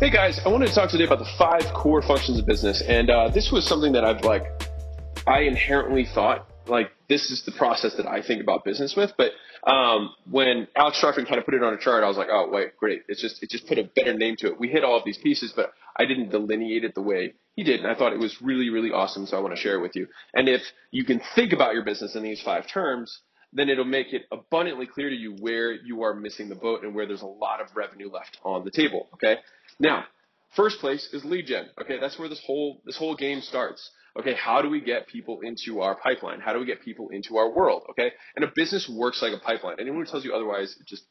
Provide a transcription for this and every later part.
Hey guys, I wanted to talk today about the five core functions of business, and uh, this was something that I've like, I inherently thought like this is the process that I think about business with. But um, when Alex Charfen kind of put it on a chart, I was like, oh wait, great. It's just it just put a better name to it. We hit all of these pieces, but I didn't delineate it the way he did, and I thought it was really really awesome. So I want to share it with you. And if you can think about your business in these five terms, then it'll make it abundantly clear to you where you are missing the boat and where there's a lot of revenue left on the table. Okay. Now, first place is lead gen. Okay, that's where this whole this whole game starts. Okay, how do we get people into our pipeline? How do we get people into our world? Okay, and a business works like a pipeline. Anyone who tells you otherwise, just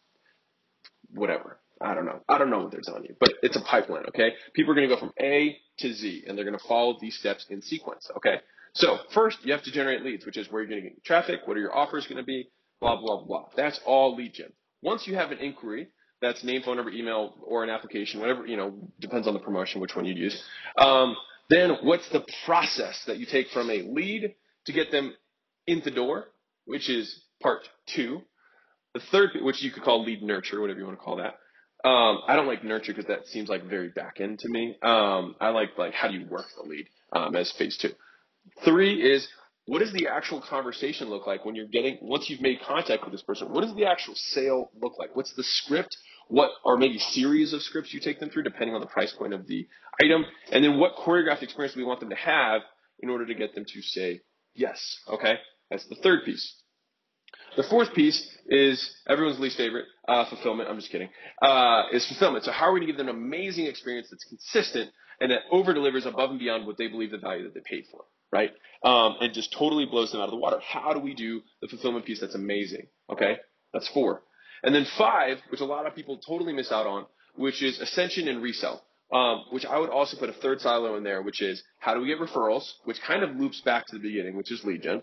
whatever. I don't know. I don't know what they're telling you, but it's a pipeline. Okay, people are going to go from A to Z, and they're going to follow these steps in sequence. Okay, so first you have to generate leads, which is where you're going to get traffic. What are your offers going to be? Blah blah blah. That's all lead gen. Once you have an inquiry, that's name, phone number, email, or an application, whatever, you know, depends on the promotion, which one you use. Um, then what's the process that you take from a lead to get them in the door, which is part two. The third, which you could call lead nurture, whatever you want to call that. Um, I don't like nurture because that seems like very back end to me. Um, I like like how do you work the lead um, as phase two. Three is what does the actual conversation look like when you're getting once you've made contact with this person? What does the actual sale look like? What's the script? what are maybe series of scripts you take them through depending on the price point of the item, and then what choreographed experience do we want them to have in order to get them to say yes. Okay, that's the third piece. The fourth piece is everyone's least favorite, uh, fulfillment. I'm just kidding. Uh, is fulfillment. So how are we going to give them an amazing experience that's consistent and that over delivers above and beyond what they believe the value that they paid for, right? Um, and just totally blows them out of the water. How do we do the fulfillment piece that's amazing? Okay, that's four. And then five, which a lot of people totally miss out on, which is ascension and resell. Um, which I would also put a third silo in there, which is how do we get referrals, which kind of loops back to the beginning, which is gen.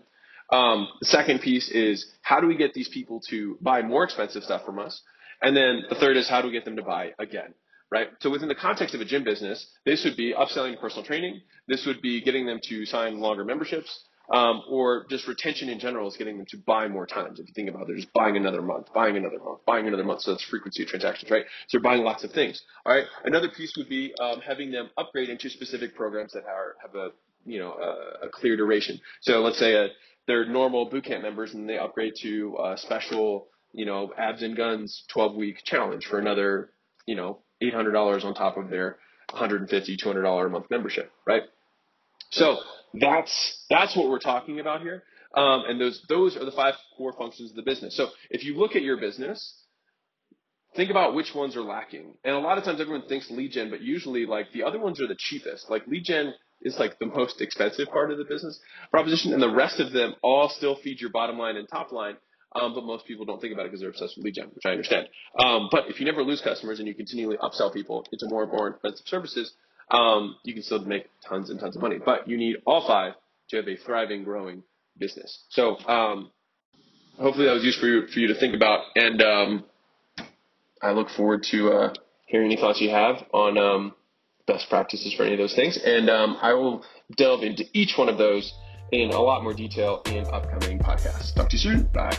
Um, the second piece is how do we get these people to buy more expensive stuff from us? And then the third is how do we get them to buy again? Right? So within the context of a gym business, this would be upselling personal training. This would be getting them to sign longer memberships um, or just retention in general is getting them to buy more times. If you think about it, they're just buying another month, buying another month, buying another month. So that's frequency of transactions, right? So they're buying lots of things. All right. Another piece would be um, having them upgrade into specific programs that are have a you know a, a clear duration. So let's say a, uh, they're normal bootcamp members and they upgrade to a special you know abs and guns 12 week challenge for another you know $800 on top of their $150, $200 a month membership, right? So that's that's what we're talking about here. Um, and those those are the five core functions of the business. So if you look at your business, think about which ones are lacking. And a lot of times everyone thinks lead gen, but usually like the other ones are the cheapest. Like lead gen is like the most expensive part of the business proposition, and the rest of them all still feed your bottom line and top line. Um, but most people don't think about it because they're obsessed with lead gen, which I understand. Um, but if you never lose customers and you continually upsell people into more and more expensive services, um, you can still make tons and tons of money. But you need all five to have a thriving, growing business. So um, hopefully that was useful for you, for you to think about. And um, I look forward to uh, hearing any thoughts you have on um, best practices for any of those things. And I will delve into each one of those in a lot more detail in upcoming podcasts. Talk to you soon. Bye.